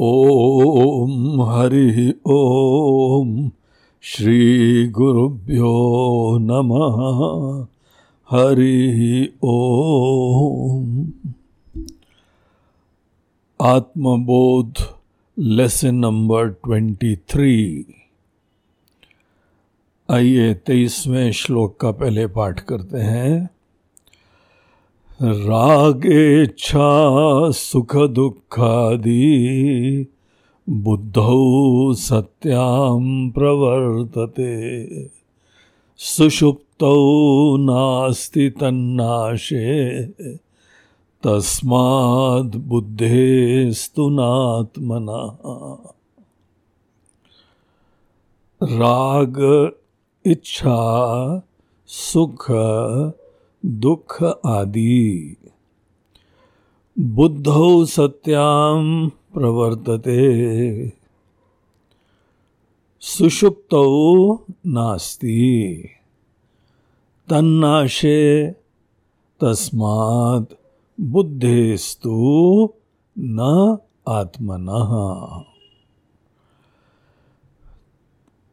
ॐ हरिः ॐ श्रीगुरुभ्यो नमः। हरिः ॐ। आत्मबोध लेसन नंबर ट्वेंटी थ्री। आइए तेईसवें श्लोक का पहले पाठ करते हैं। रागेच्छा सुख दुःखादि बुद्धौ सत्यां प्रवर्तते। सुषुप्तौ नास्ति तन्नाशे, तस्माद् बुद्धेस्तु नात्मना। राग इच्छा, सुख दुख आदि। बुद्धौ सत्याम प्रवर्तते। सुषुप्त नास्ति। तन्नाशे तस्मात् बुद्धेस्तु न आत्मनः।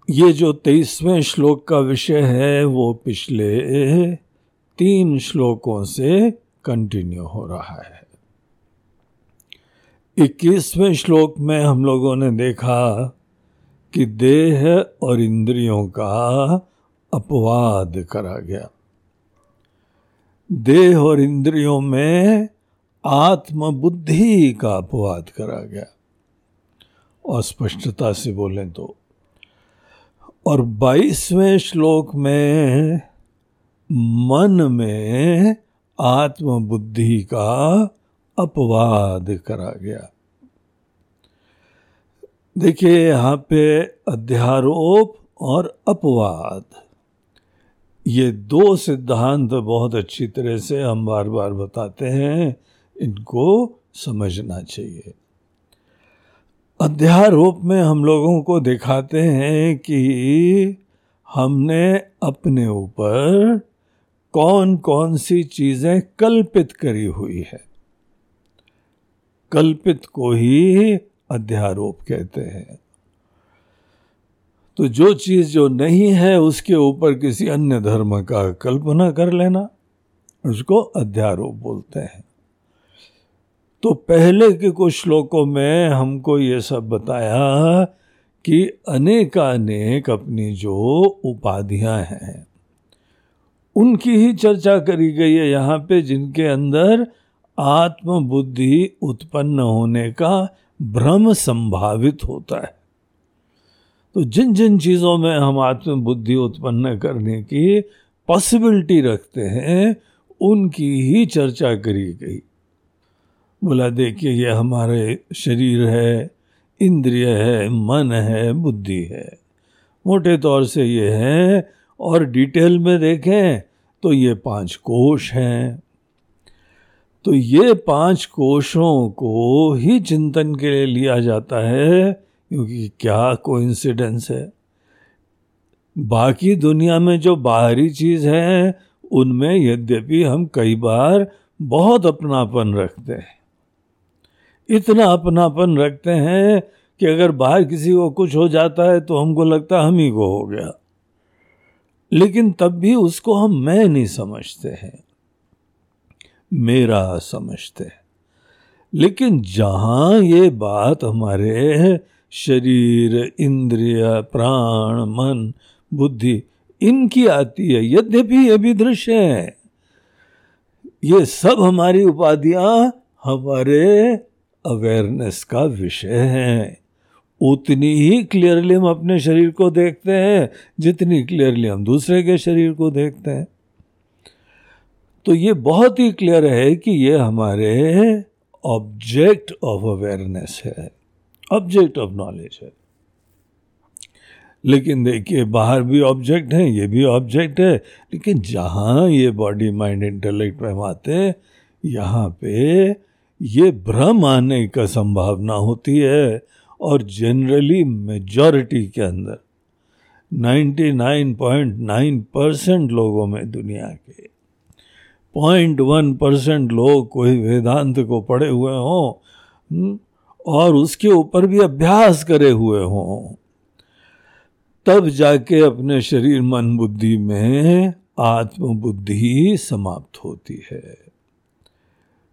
ये जो तेईसवें श्लोक का विषय है, वो पिछले तीन श्लोकों से कंटिन्यू हो रहा है। इक्कीसवें श्लोक में हम लोगों ने देखा कि देह और इंद्रियों का अपवाद करा गया। देह और इंद्रियों में आत्मबुद्धि का अपवाद करा गया। और स्पष्टता से बोलें तो। और बाईसवें श्लोक में मन में आत्मबुद्धि का अपवाद करा गया। देखिए, यहाँ पे अध्यारोप और अपवाद। ये दो सिद्धांत बहुत अच्छी तरह से हम बार बार बताते हैं, इनको समझना चाहिए। अध्यारोप में हम लोगों को दिखाते हैं कि हमने अपने ऊपर कौन कौन सी चीज़ें कल्पित करी हुई है? कल्पित को ही अध्यारोप कहते हैं। तो जो चीज़ जो नहीं है, उसके ऊपर किसी अन्य धर्म का कल्पना कर लेना, उसको अध्यारोप बोलते हैं। तो पहले के कुछ श्लोकों में हमको ये सब बताया कि अनेकानेक अपनी जो उपाधियाँ हैं उनकी ही चर्चा करी गई है यहाँ पे जिनके अंदर आत्मबुद्धि उत्पन्न होने का भ्रम संभावित होता है। तो जिन जिन चीज़ों में हम आत्मबुद्धि उत्पन्न करने की पॉसिबिलिटी रखते हैं, उनकी ही चर्चा करी गई। बोला, देखिए, ये हमारे शरीर है, इंद्रिय है, मन है, बुद्धि है। मोटे तौर से ये है और डिटेल में देखें तो ये पाँच कोश हैं। तो ये पाँच कोशों को ही चिंतन के लिए लिया जाता है, क्योंकि क्या कोइंसिडेंस है। बाकी दुनिया में जो बाहरी चीज़ है, उनमें यद्यपि हम कई बार बहुत अपनापन रखते हैं। इतना अपनापन रखते हैं कि अगर बाहर किसी को कुछ हो जाता है तो हमको लगता है हम ही को हो गया। लेकिन तब भी उसको हम मैं नहीं समझते हैं। मेरा समझते हैं। लेकिन जहाँ ये बात हमारे शरीर, इंद्रिय, प्राण, मन, बुद्धि, इनकी आती है, यद्यपि ये भी दृश्य है। ये सब हमारी उपाधियाँ हमारे अवेयरनेस का विषय है। उतनी ही क्लियरली हम अपने शरीर को देखते हैं, जितनी क्लियरली हम दूसरे के शरीर को देखते हैं। तो ये बहुत ही क्लियर है कि ये हमारे ऑब्जेक्ट ऑफ़ अवेयरनेस है ऑब्जेक्ट ऑफ़ नॉलेज है। लेकिन देखिए, बाहर भी ऑब्जेक्ट है, ये भी ऑब्जेक्ट है, लेकिन जहाँ ये बॉडी माइंड इंटेलेक्ट में हम आते हैं, यहाँ पे ये भ्रम आने का संभावना होती है। और जनरली मेजॉरिटी के अंदर 99.9 परसेंट लोगों में दुनिया के पॉइंट वन परसेंट लोग कोई वेदांत को पढ़े हुए हों हम्म, और उसके ऊपर भी अभ्यास करे हुए हों तब जाके अपने शरीर मन बुद्धि में आत्मबुद्धि समाप्त होती है।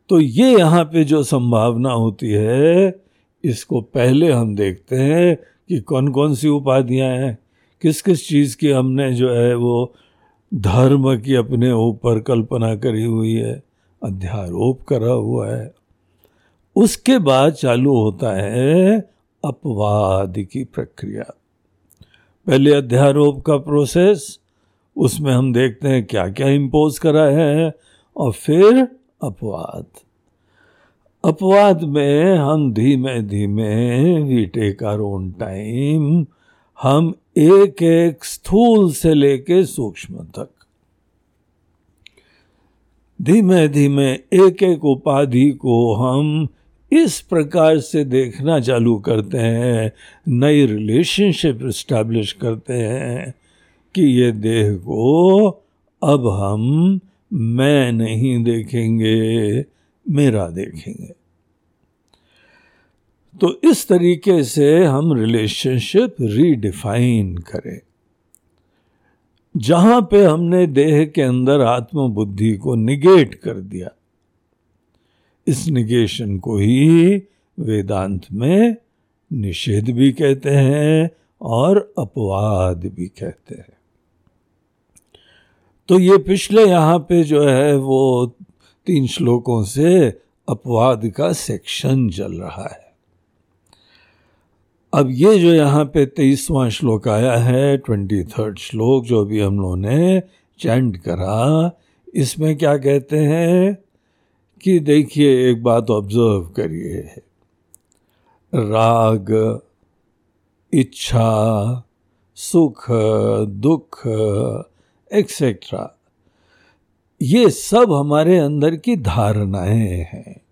तो ये यहाँ पे जो संभावना होती है इसको पहले हम देखते हैं कि कौन कौन सी उपाधियाँ हैं। किस किस चीज़ की हमने जो है वो धर्म की अपने ऊपर कल्पना करी हुई है, अध्यारोप करा हुआ है। उसके बाद चालू होता है अपवाद की प्रक्रिया। पहले अध्यारोप का प्रोसेस, उसमें हम देखते हैं क्या क्या इम्पोज करा है और फिर अपवाद। अपवाद में हम धीमे धीमे we take our own time. हम एक एक स्थूल से लेके सूक्ष्म तक। धीमे धीमे एक एक उपाधि को हम इस प्रकार से देखना चालू करते हैं, नई रिलेशनशिप इस्टेब्लिश करते हैं कि ये देह को अब हम मैं नहीं देखेंगे, मेरा देखेंगे। तो इस तरीके से हम रिलेशनशिप रीडिफाइन करें। जहाँ पे हमने देह के अंदर आत्म बुद्धि को निगेट कर दिया, इस निगेशन को ही वेदांत में निषेध भी कहते हैं और अपवाद भी कहते हैं। तो ये पिछले यहाँ पे जो है वो तीन श्लोकों से अपवाद का सेक्शन चल रहा है। अब ये जो यहाँ पे तेईसवां श्लोक आया है, ट्वेंटी थर्ड श्लोक, जो भी हम लोगों ने चैंट करा, इसमें क्या कहते हैं कि देखिए, एक बात ऑब्ज़र्व करिए राग, इच्छा, सुख, दुख एक्सेट्रा ये सब हमारे अंदर की धारणाएँ हैं?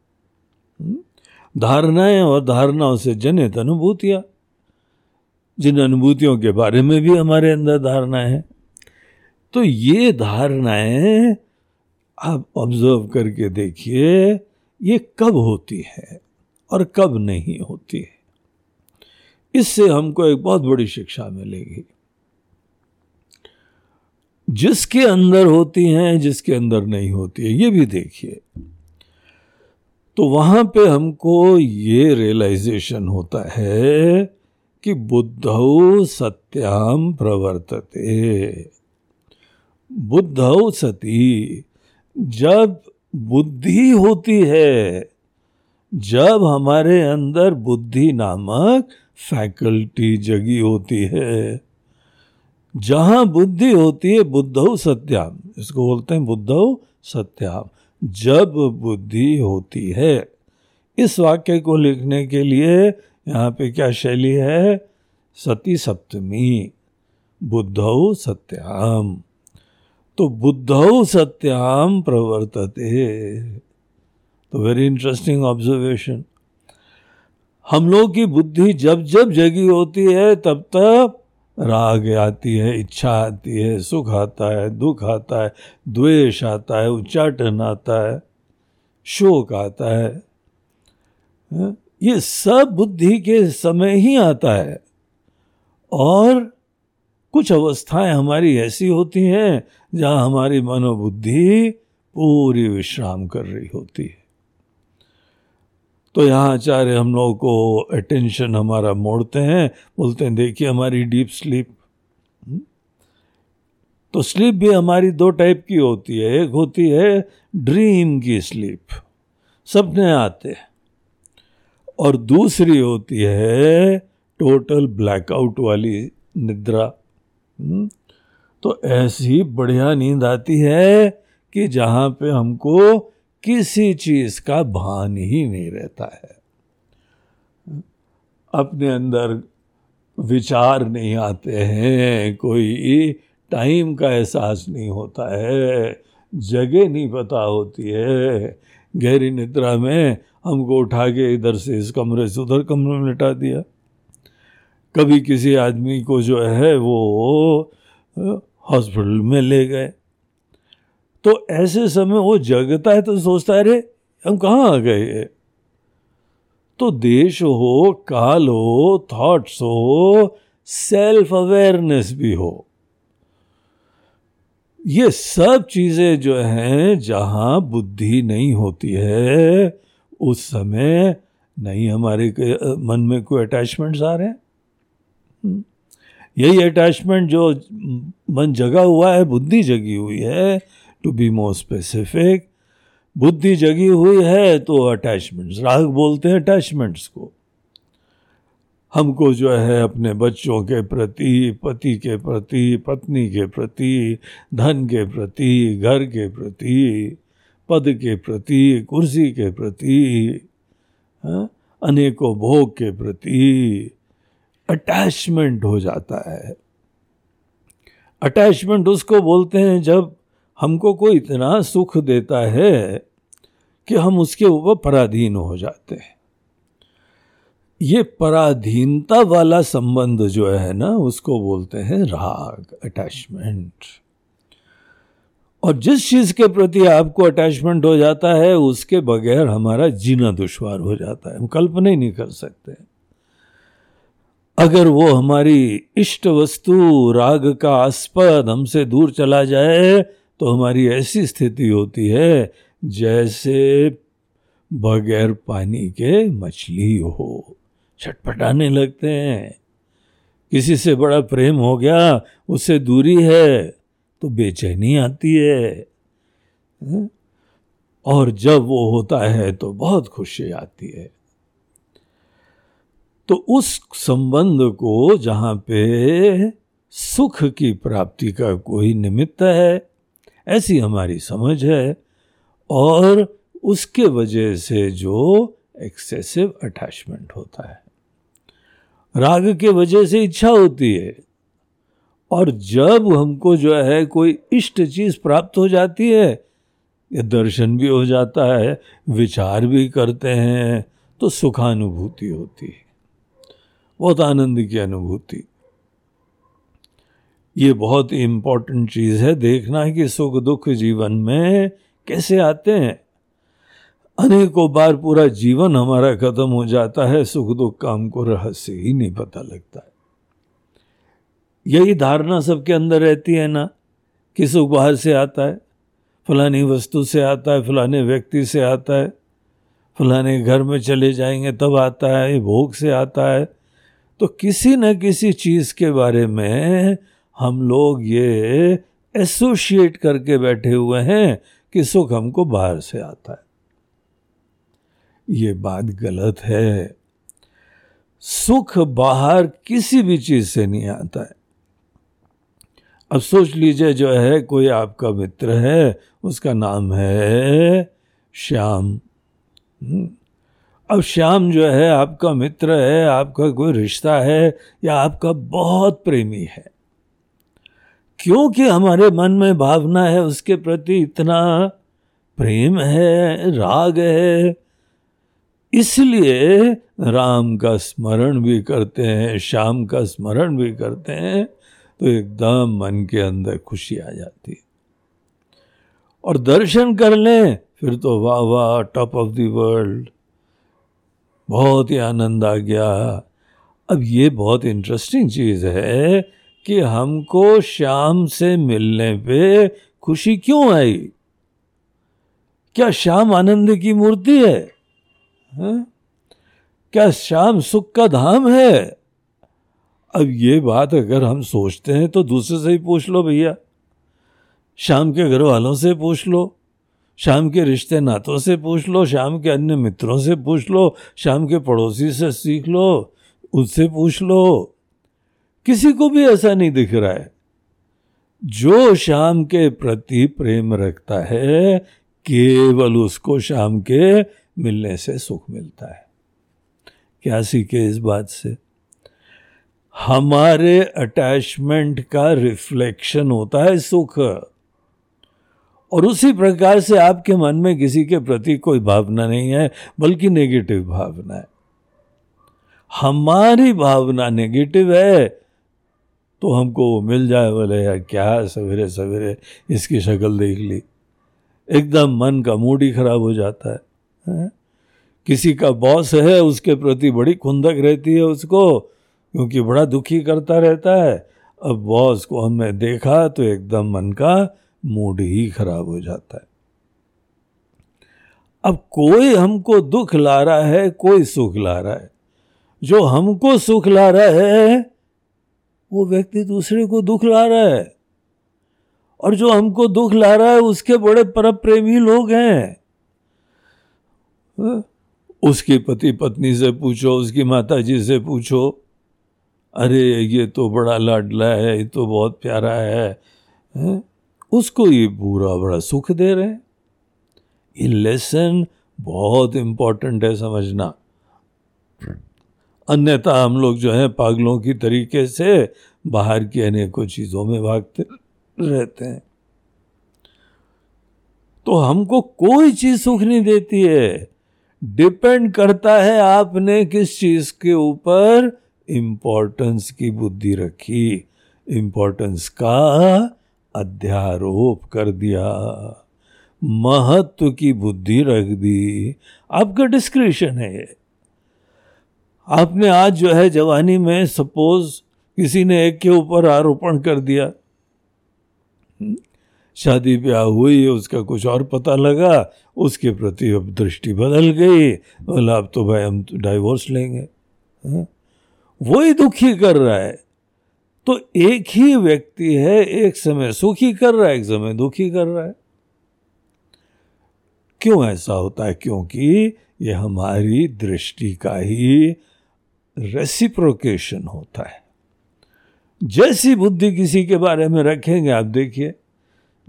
धारणाएँ और धारणाओं से जनित अनुभूतियाँ। जिन अनुभूतियों के बारे में भी हमारे अंदर धारणाएँ हैं। तो ये धारणाएँ आप ऑब्ज़र्व करके देखिए, ये कब होती है और कब नहीं होती है। इससे हमको एक बहुत बड़ी शिक्षा मिलेगी। जिसके अंदर होती हैं, जिसके अंदर नहीं होती है, ये भी देखिए। तो वहाँ पे हमको ये रियलाइजेशन होता है कि बुद्धौ सत्याम प्रवर्तते। बुद्धौ सती, जब बुद्धि होती है, जब हमारे अंदर बुद्धि नामक फैकल्टी जगी होती है, जहाँ बुद्धि होती है बुद्धौ सत्याम इसको बोलते हैं बुद्धौ सत्याम जब बुद्धि होती है। इस वाक्य को लिखने के लिए यहाँ पे क्या शैली है? सती सप्तमी, बुद्धौ सत्याम। तो बुद्धौ सत्याम प्रवर्तते। तो वेरी इंटरेस्टिंग ऑब्जर्वेशन हम लोग की बुद्धि जब जब जगी होती है, तब तब राग आती है इच्छा आती है सुख आता है दुख आता है द्वेष आता है उच्चाटन आता है शोक आता है हाँ, ये सब बुद्धि के समय ही आता है। और कुछ अवस्थाएँ हमारी ऐसी होती हैं जहाँ हमारी मनोबुद्धि पूरी विश्राम कर रही होती है। तो यहाँ आचार्य हम लोगों को अटेंशन हमारा मोड़ते हैं, बोलते हैं, देखिए हमारी डीप स्लीप हम्म? तो स्लीप भी हमारी दो टाइप की होती है। एक होती है ड्रीम की स्लीप सपने आते हैं। और दूसरी होती है टोटल ब्लैकआउट वाली निद्रा। हम्म? तो ऐसी बढ़िया नींद आती है कि जहाँ पे हमको किसी चीज़ का भान ही नहीं रहता है। अपने अंदर विचार नहीं आते हैं, कोई टाइम का एहसास नहीं होता है, जगह नहीं पता होती है। गहरी निद्रा में हमको उठा के इधर से इस कमरे से उधर कमरे में लिटा दिया। कभी किसी आदमी को जो है वो हॉस्पिटल में ले गए। तो ऐसे समय वो जगता है तो सोचता है, अरे, हम कहाँ आ गए तो देश हो, काल हो थॉट्स हो सेल्फ अवेयरनेस भी हो। ये सब चीज़ें जो हैं, जहाँ बुद्धि नहीं होती है, उस समय नहीं हमारे मन में कोई अटैचमेंट्स आ रहे हैं। हम्म। यही अटैचमेंट जो मन जगा हुआ है, बुद्धि जगी हुई है टू बी मोर स्पेसिफिक बुद्धि जगी हुई है तो अटैचमेंट्स राग बोलते हैं अटैचमेंट्स को। हमको जो है अपने बच्चों के प्रति पति के प्रति पत्नी के प्रति धन के प्रति घर के प्रति पद के प्रति कुर्सी के प्रति हाँ, अनेकों भोग के प्रति अटैचमेंट हो जाता है। अटैचमेंट उसको बोलते हैं जब हमको कोई इतना सुख देता है कि हम उसके ऊपर पराधीन हो जाते हैं। ये पराधीनता वाला संबंध जो है ना, उसको बोलते हैं राग अटैचमेंट और जिस चीज़ के प्रति आपको अटैचमेंट हो जाता है, उसके बगैर हमारा जीना दुश्वार हो जाता है। हम कल्पना ही नहीं कर सकते। अगर वो हमारी इष्ट वस्तु राग का आस्पद हमसे दूर चला जाए तो हमारी ऐसी स्थिति होती है जैसे बगैर पानी के मछली हो। छटपटाने लगते हैं। किसी से बड़ा प्रेम हो गया, उससे दूरी है तो बेचैनी आती है। और जब वो होता है तो बहुत खुशी आती है। तो उस संबंध को जहाँ पे सुख की प्राप्ति का कोई निमित्त है ऐसी हमारी समझ है और उसके वजह से जो एक्सेसिव अटैचमेंट होता है। राग के वजह से इच्छा होती है और जब हमको जो है कोई इष्ट चीज़ प्राप्त हो जाती है, या दर्शन भी हो जाता है, विचार भी करते हैं तो सुखानुभूति होती है। बहुत आनंद की अनुभूति। ये बहुत इम्पोर्टेंट चीज़ है। देखना है कि सुख दुख जीवन में कैसे आते हैं। अनेकों बार पूरा जीवन हमारा खत्म हो जाता है, सुख दुख का हमको रहस्य ही नहीं पता लगता है। यही धारणा सबके अंदर रहती है ना, कि सुख बाहर से आता है, फलानी वस्तु से आता है, फलाने व्यक्ति से आता है, फलाने घर में चले जाएँगे तब आता है भोग से आता है। तो किसी न किसी चीज़ के बारे में हम लोग ये एसोशिएट करके बैठे हुए हैं कि सुख हमको बाहर से आता है। ये बात गलत है। सुख बाहर किसी भी चीज़ से नहीं आता है। अब सोच लीजिए जो है कोई आपका मित्र है उसका नाम है श्याम। हम्म, अब श्याम जो है आपका मित्र है आपका कोई रिश्ता है या आपका बहुत प्रेमी है। क्योंकि हमारे मन में भावना है, उसके प्रति इतना प्रेम है, राग है। इसलिए राम का स्मरण भी करते हैं, श्याम का स्मरण भी करते हैं तो एकदम मन के अंदर खुशी आ जाती और दर्शन कर लें, फिर तो वाह वाह टॉप ऑफ़ द वर्ल्ड बहुत ही आनंद आ गया। अब ये बहुत इंटरेस्टिंग चीज़ है कि हमको शाम से मिलने पे खुशी क्यों आई? क्या शाम आनंद की मूर्ति है, है? क्या शाम सुख का धाम है? अब ये बात अगर हम सोचते हैं तो दूसरे से ही पूछ लो भैया। शाम के घर वालों से पूछ लो शाम के रिश्ते नातों से पूछ लो शाम के अन्य मित्रों से पूछ लो शाम के पड़ोसी से सीख लो उससे पूछ लो। किसी को भी ऐसा नहीं दिख रहा है। जो शाम के प्रति प्रेम रखता है, केवल उसको शाम के मिलने से सुख मिलता है। क्या सीखे इस बात से? हमारे अटैचमेंट का रिफ्लेक्शन होता है सुख। और उसी प्रकार से आपके मन में किसी के प्रति कोई भावना नहीं है, बल्कि नेगेटिव भावना है। हमारी भावना नेगेटिव है तो हमको वो मिल जाए बोले यार क्या है सवेरे सवेरे इसकी शक्ल देख ली। एकदम मन का मूड ही खराब हो जाता है, है? किसी का बॉस है उसके प्रति बड़ी खुंदक रहती है उसको क्योंकि बड़ा दुखी करता रहता है। अब बॉस को हमने देखा तो एकदम मन का मूड ही खराब हो जाता है। अब कोई हमको दुख ला रहा है कोई सुख ला रहा है। जो हमको सुख ला रहा है वो व्यक्ति दूसरे को दुख ला रहा है। और जो हमको दुख ला रहा है उसके बड़े पर प्रेमी लोग हैं। उसके पति पत्नी से पूछो उसकी माता जी से पूछो अरे ये तो बड़ा लाडला है ये तो बहुत प्यारा है, है? उसको ये पूरा बड़ा सुख दे रहे हैं। ये लेसन बहुत इम्पोर्टेंट है समझना। अन्यथा हम लोग जो है पागलों की तरीके से बाहर की अनेकों चीज़ों में भागते रहते हैं। तो हमको कोई चीज़ सुख नहीं देती है। डिपेंड करता है आपने किस चीज़ के ऊपर इंपॉर्टेंस की बुद्धि रखी इंपॉर्टेंस का अध्यारोप कर दिया, महत्व की बुद्धि रख दी। आपका डिस्क्रिप्शन है आपने आज जो है जवानी में सपोज़ किसी ने एक के ऊपर आरोपण कर दिया। शादी ब्याह हुई, उसका कुछ और पता लगा, उसके प्रति अब दृष्टि बदल गई, बोला, अब तो भाई हम तो डाइवोर्स लेंगे। हाँ? वही दुखी कर रहा है। तो एक ही व्यक्ति है, एक समय सुखी कर रहा है, एक समय दुखी कर रहा है। क्यों ऐसा होता है? क्योंकि ये हमारी दृष्टि का ही रेसिप्रोकेशन होता है। जैसी बुद्धि किसी के बारे में रखेंगे, आप देखिए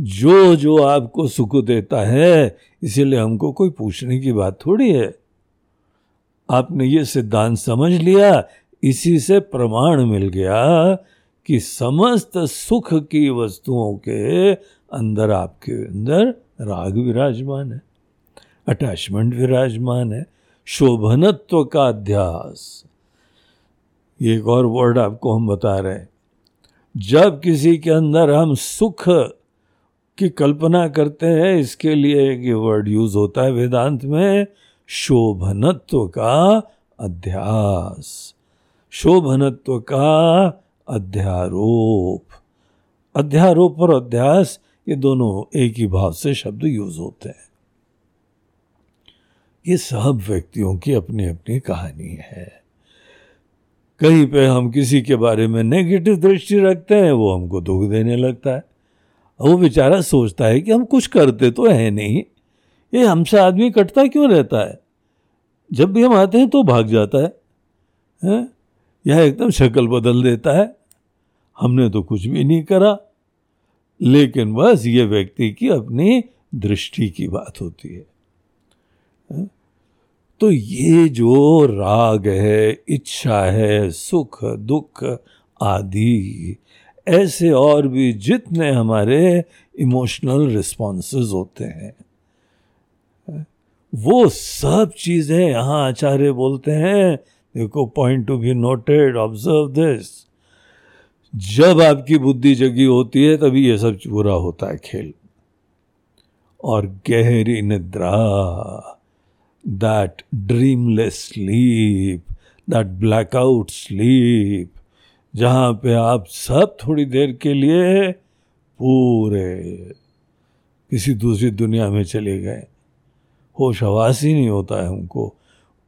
जो जो आपको सुख देता है, इसीलिए हमको कोई पूछने की बात थोड़ी है। आपने ये सिद्धांत समझ लिया, इसी से प्रमाण मिल गया कि समस्त सुख की वस्तुओं के अंदर आपके अंदर राग विराजमान है, अटैचमेंट विराजमान है, शोभनत्व का अध्यास। एक और वर्ड आपको हम बता रहे हैं। जब किसी के अंदर हम सुख की कल्पना करते हैं, इसके लिए एक वर्ड यूज़ होता है वेदांत में, शोभनत्व का अध्यास। शोभनत्व का अध्यारोप। अध्यारोप और अध्यास, ये दोनों एक ही भाव से शब्द यूज़ होते हैं। ये सब व्यक्तियों की अपनी अपनी कहानी है। कहीं पे हम किसी के बारे में नेगेटिव दृष्टि रखते हैं वो हमको दुख देने लगता है वो बेचारा सोचता है कि हम कुछ करते तो है नहीं ये हमसे आदमी कटता क्यों रहता है जब भी हम आते हैं तो भाग जाता है, है? यह एकदम शक्ल बदल देता है हमने तो कुछ भी नहीं करा लेकिन बस ये व्यक्ति की अपनी दृष्टि की बात होती है, है? तो ये जो राग है, इच्छा है, सुख, दुख आदि, ऐसे और भी जितने हमारे इमोशनल रिस्पॉन्सेज होते हैं, वो सब चीज़ें यहाँ आचार्य बोलते हैं। देखो point to be noted observe this जब आपकी बुद्धि जगी होती है, तभी ये सब पूरा होता है खेल। और गहरी निद्रा। That dreamless sleep that blackout sleep जहाँ पे आप सब थोड़ी देर के लिए पूरे किसी दूसरी दुनिया में चले गए। होश हवास ही नहीं होता है हमको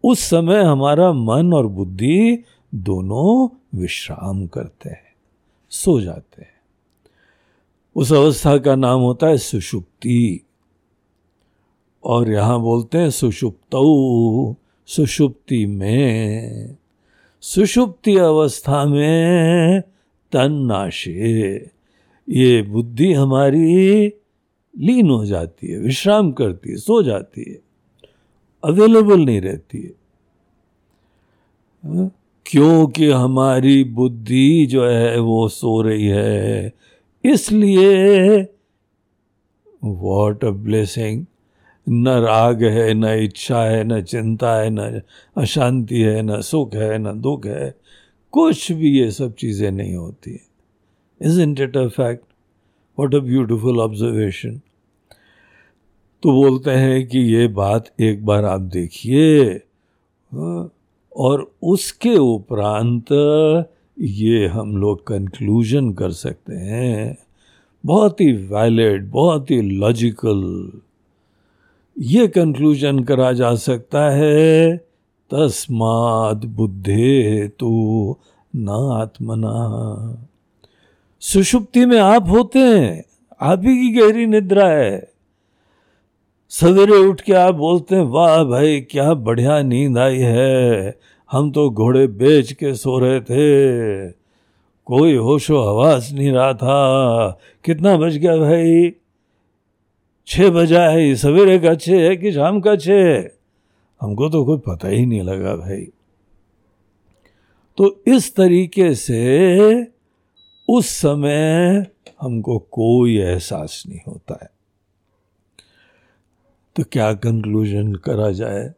उस समय हमारा मन और बुद्धि दोनों विश्राम करते हैं, सो जाते हैं। उस अवस्था का नाम होता है सुषुप्ति। और यहाँ बोलते हैं सुषुप्त सुषुप्ति में। सुषुप्ति अवस्था में तन नाशे ये बुद्धि हमारी लीन हो जाती है, विश्राम करती है, सो जाती है अवेलेबल नहीं रहती है? क्योंकि हमारी बुद्धि जो है वो सो रही है, इसलिए वॉट अ ब्लेसिंग न राग है न इच्छा है न चिंता है न अशांति है न सुख है न दुख है। कुछ भी ये सब चीज़ें नहीं होती। Isn't it a fact what a beautiful observation तो बोलते हैं कि ये बात एक बार आप देखिए। हाँ, और उसके उपरांत ये हम लोग कंक्लूजन कर सकते हैं। बहुत ही वैलिड बहुत ही लॉजिकल ये कंक्लूजन करा जा सकता है, तस्माद बुद्धे तो न आत्मना सुषुप्ति में आप होते हैं, आप ही की गहरी निद्रा है। सवेरे उठ के आप बोलते हैं, वाह भाई, क्या बढ़िया नींद आई है। हम तो घोड़े बेच के सो रहे थे। कोई होशो हवास नहीं रहा था। कितना बज गया भाई? छः बजा है सवेरे का छः है कि शाम का छः है हमको तो कोई पता ही नहीं लगा भाई। तो इस तरीके से उस समय हमको कोई एहसास नहीं होता है। तो क्या कंक्लूजन करा जाए?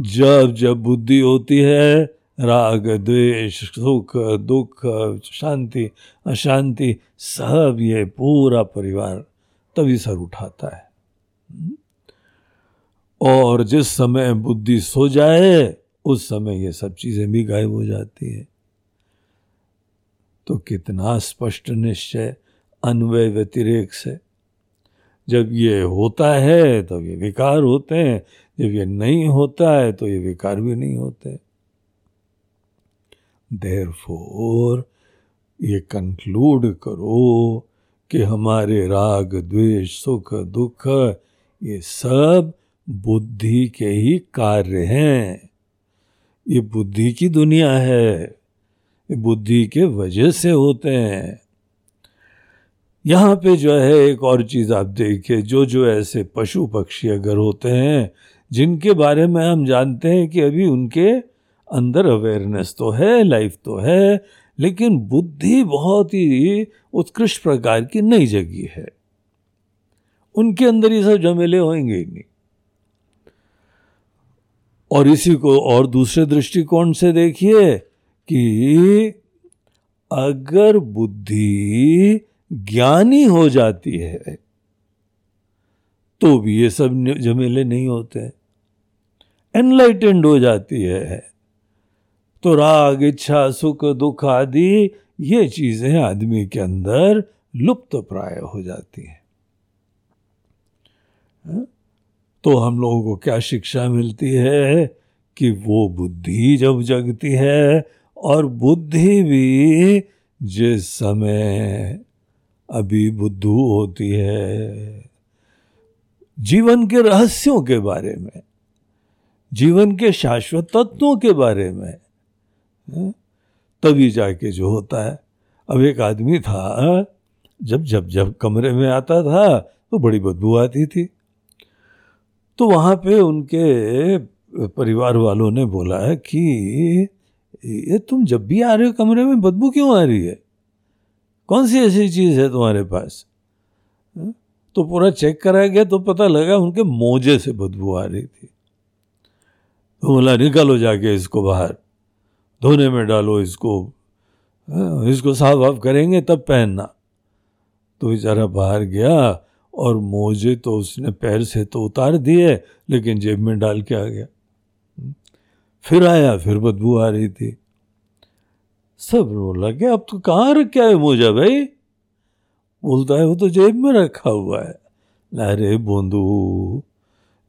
जब जब बुद्धि होती है, राग, द्वेष, सुख, दुख, शांति, अशांति, सब ये पूरा परिवार तभी सर उठाता है। और जिस समय बुद्धि सो जाए, उस समय ये सब चीज़ें भी गायब हो जाती है। तो कितना स्पष्ट निश्चय, अन्वय व्यतिरेक से। जब ये होता है तो ये विकार होते हैं। जब ये नहीं होता है तो ये विकार भी नहीं होते। देर फोर ये कंक्लूड करो कि हमारे राग, द्वेष, सुख, दुख, ये सब बुद्धि के ही कार्य हैं। ये बुद्धि की दुनिया है। ये बुद्धि के वजह से होते हैं। यहाँ पे जो है, एक और चीज़ आप देखिए, जो जो ऐसे पशु पक्षी अगर होते हैं, जिनके बारे में हम जानते हैं कि अभी उनके अंदर अवेयरनेस तो है लाइफ तो है लेकिन बुद्धि बहुत ही उत्कृष्ट प्रकार की नई जगी है। उनके अंदर ये सब जमेले होंगे ही नहीं। और इसी को और दूसरे दृष्टिकोण से देखिए कि अगर बुद्धि ज्ञानी हो जाती है तो भी ये सब झमेले नहीं होते। एनलाइटेंड हो जाती है। तो राग इच्छा, सुख, दुख आदि, ये चीज़ें आदमी के अंदर लुप्त प्राय हो जाती हैं हाँ? तो हम लोगों को क्या शिक्षा मिलती है कि वो बुद्धि जब जगती है, और बुद्धि भी जिस समय अभी बुद्धू होती है, जीवन के रहस्यों के बारे में, जीवन के शाश्वत तत्वों के बारे में तभी जाके जो होता है। अब एक आदमी था जब जब जब कमरे में आता था तो बड़ी बदबू आती थी। तो वहाँ पे उनके परिवार वालों ने बोला कि, ये तुम जब भी आ रहे हो कमरे में, बदबू क्यों आ रही है? कौन सी ऐसी चीज़ है तुम्हारे पास? हाँ? तो पूरा चेक कराया गया तो पता लगा उनके मोजे से बदबू आ रही थी। तो बोला, निकालो जाके इसको बाहर। धोने में डालो इसको। हाँ, इसको साफ़ वाफ करेंगे तब पहनना। तो बेचारा बाहर गया और मोजे तो उसने पैर से तो उतार दिए लेकिन जेब में डाल के आ गया। फिर आया फिर बदबू आ रही थी। सब बोला कि अब तो कहाँ रखा है मोजा भाई? बोलता है वो तो जेब में रखा हुआ है। अरे बोंदू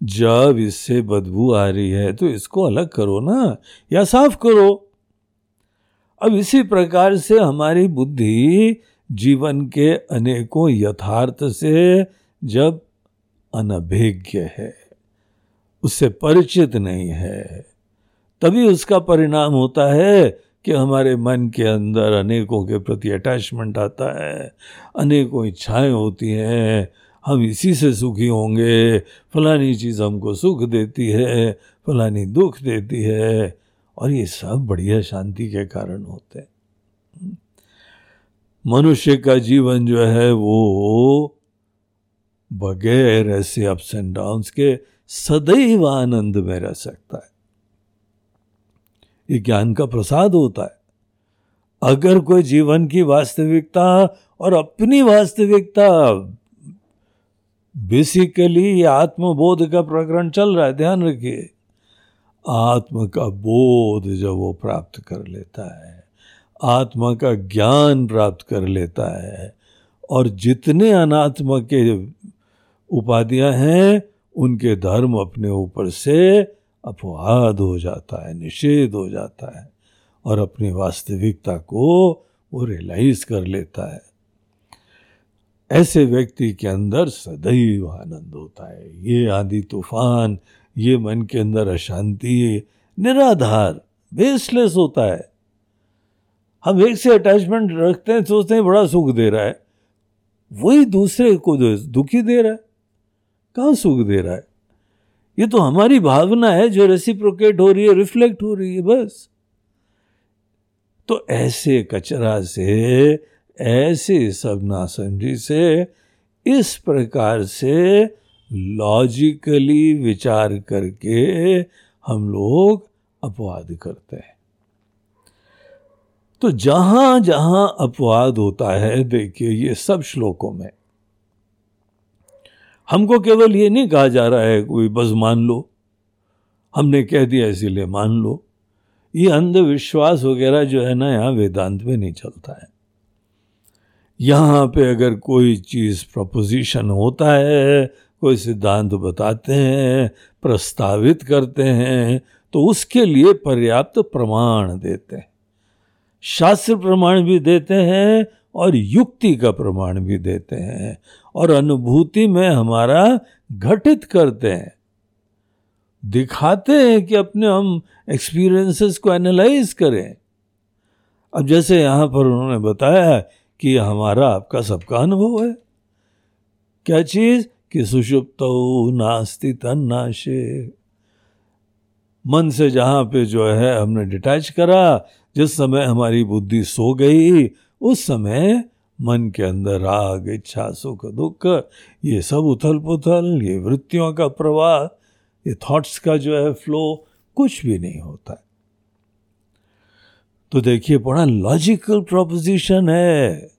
जब इससे बदबू आ रही है तो इसको अलग करो ना या साफ़ करो। अब इसी प्रकार से हमारी बुद्धि जीवन के अनेकों यथार्थ से जब अनभिज्ञ है, उससे परिचित नहीं है, तभी उसका परिणाम होता है कि हमारे मन के अंदर अनेकों के प्रति अटैचमेंट आता है, अनेकों इच्छाएँ होती हैं, हम इसी से सुखी होंगे, फलानी चीज़ हमको सुख देती है, फलानी दुख देती है और ये सब बढ़िया शांति के कारण होते हैं। मनुष्य का जीवन जो है वो बगैर ऐसे अप्स एंड डाउन्स के सदैव आनंद में रह सकता है। ये ज्ञान का प्रसाद होता है। अगर कोई जीवन की वास्तविकता और अपनी वास्तविकता बेसिकली आत्मबोध का प्रकरण चल रहा है, ध्यान रखिए। आत्म का बोध जब वो प्राप्त कर लेता है, आत्मा का ज्ञान प्राप्त कर लेता है, और जितने अनात्मा के उपाधियाँ हैं, उनके धर्म अपने ऊपर से अपवाद हो जाता है, निषेध हो जाता है, और अपनी वास्तविकता को वो रियलाइज़ कर लेता है। ऐसे व्यक्ति के अंदर सदैव आनंद होता है। ये आदि तूफ़ान ये मन के अंदर अशांति, निराधार बेसलेस होता है। हम एक से अटैचमेंट रखते हैं, सोचते हैं, बड़ा सुख दे रहा है। वही दूसरे को जो दुखी दे रहा है, कहाँ सुख दे रहा है? ये तो हमारी भावना है, जो रेसिप्रोकेट हो रही है रिफ्लेक्ट हो रही है, बस। तो ऐसे कचरा से, ऐसे सब नासमझी से, इस प्रकार से लॉजिकली विचार करके हम लोग अपवाद करते हैं। तो जहाँ जहाँ अपवाद होता है, देखिए ये सब श्लोकों में। हमको केवल ये नहीं कहा जा रहा है कोई, बस मान लो। हमने कह दिया इसीलिए मान लो। ये अंधविश्वास वगैरह जो है ना, यहाँ वेदांत में नहीं चलता है। यहाँ पे अगर कोई चीज़ प्रपोजिशन होता है कोई सिद्धांत बताते हैं, प्रस्तावित करते हैं तो उसके लिए पर्याप्त प्रमाण देते हैं। शास्त्र प्रमाण भी देते हैं और युक्ति का प्रमाण भी देते हैं और अनुभूति में हमारा घटित करते हैं। दिखाते हैं कि अपने हम एक्सपीरियंसेस को एनालाइज करें। अब जैसे यहाँ पर उन्होंने बताया कि हमारा आपका सबका अनुभव है। क्या चीज़? कि सुषुप्त नास्ति तन्नाशे। मन से जहाँ पे जो है हमने डिटैच करा, जिस समय हमारी बुद्धि सो गई, उस समय मन के अंदर राग, इच्छा, सुख, दुख, ये सब उथल पुथल ये वृत्तियों का प्रवाह, ये थॉट्स का जो है फ्लो कुछ भी नहीं होता तो देखिए, बड़ा लॉजिकल प्रोपोजिशन है।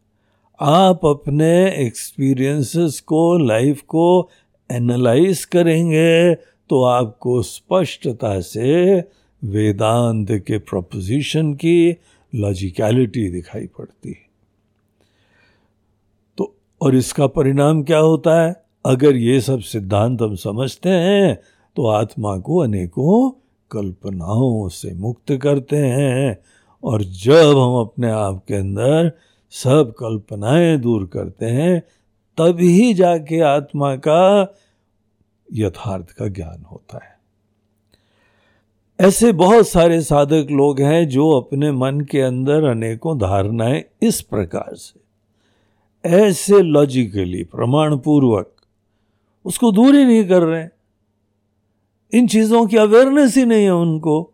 आप अपने एक्सपीरियंसेस को लाइफ को एनालाइज करेंगे तो आपको स्पष्टता से वेदांत के प्रोपोजिशन की लॉजिकलिटी दिखाई पड़ती है। तो और इसका परिणाम क्या होता है? अगर ये सब सिद्धांत हम समझते हैं तो आत्मा को अनेकों कल्पनाओं से मुक्त करते हैं, और जब हम अपने आप के अंदर सब कल्पनाएँ दूर करते हैं, तभी जाके आत्मा का यथार्थ का ज्ञान होता है। ऐसे बहुत सारे साधक लोग हैं जो अपने मन के अंदर अनेकों धारणाएँ इस प्रकार से, ऐसे लॉजिकली प्रमाण पूर्वक उसको दूर ही नहीं कर रहे इन चीज़ों की अवेयरनेस ही नहीं है उनको।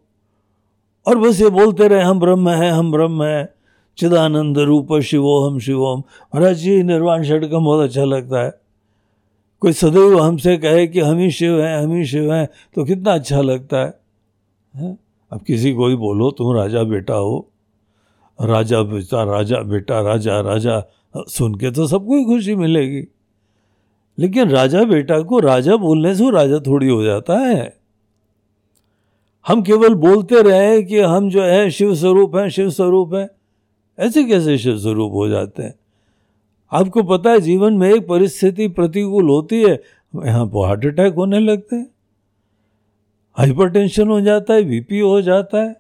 और बस ये बोलते रहे, हम ब्रह्म हैं, हम ब्रह्म हैं। चिदानंद रूप शिवोहम शिवोम। महाराज जी निर्वाण षटकम बहुत अच्छा लगता है। कोई सदैव हमसे कहे कि हम ही शिव हैं हम ही शिव हैं तो कितना अच्छा लगता है, है? अब किसी को ही बोलो तुम राजा बेटा हो। राजा बेटा राजा बेटा राजा राजा सुन के तो सबको ही खुशी मिलेगी। लेकिन राजा बेटा को राजा बोलने से राजा थोड़ी हो जाता है। हम केवल बोलते रहे कि हम जो है शिव स्वरूप हैं शिव स्वरूप हैं। ऐसे कैसे स्वरूप हो जाते हैं? आपको पता है, जीवन में एक परिस्थिति प्रतिकूल होती है, यहाँ पर हार्ट अटैक होने लगते हैं। हाइपरटेंशन हो जाता है, बीपी हो जाता है,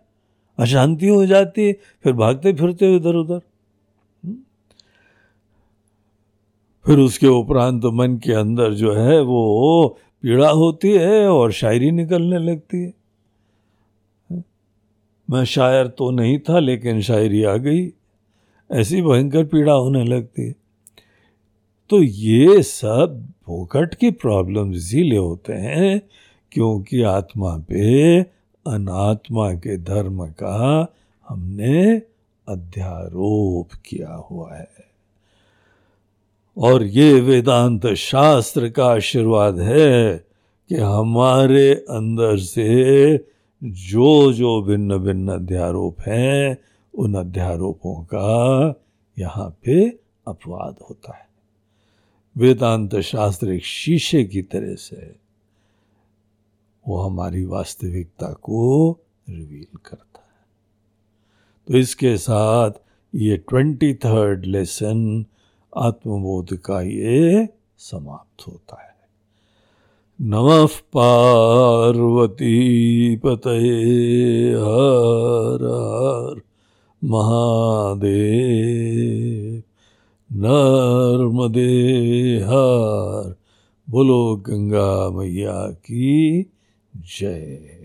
अशांति हो जाती है, फिर भागते फिरते इधर उधर। फिर उसके उपरांत तो मन के अंदर जो है, वो पीड़ा होती है और शायरी निकलने लगती है। मैं शायर तो नहीं था, लेकिन शायरी आ गई। ऐसी भयंकर पीड़ा होने लगती है। तो ये सब भोकट की प्रॉब्लम इसीलिए होते हैं क्योंकि आत्मा पे, अनात्मा के धर्म का हमने अध्यारोप किया हुआ है। और ये वेदांत शास्त्र का आशीर्वाद है कि हमारे अंदर से जो जो भिन्न भिन्न अध्यारोप हैं उन अध्यारोपों का यहाँ पे अपवाद होता है। वेदांत शास्त्र एक शीशे की तरह से वो हमारी वास्तविकता को रिवील करता है। तो इसके साथ ये ट्वेंटी थर्ड लेसन आत्मबोध का ये समाप्त होता है। नमः पार्वती पतये हर हर। महादेव नर्मदे हर बोलो गंगा मैया की जय।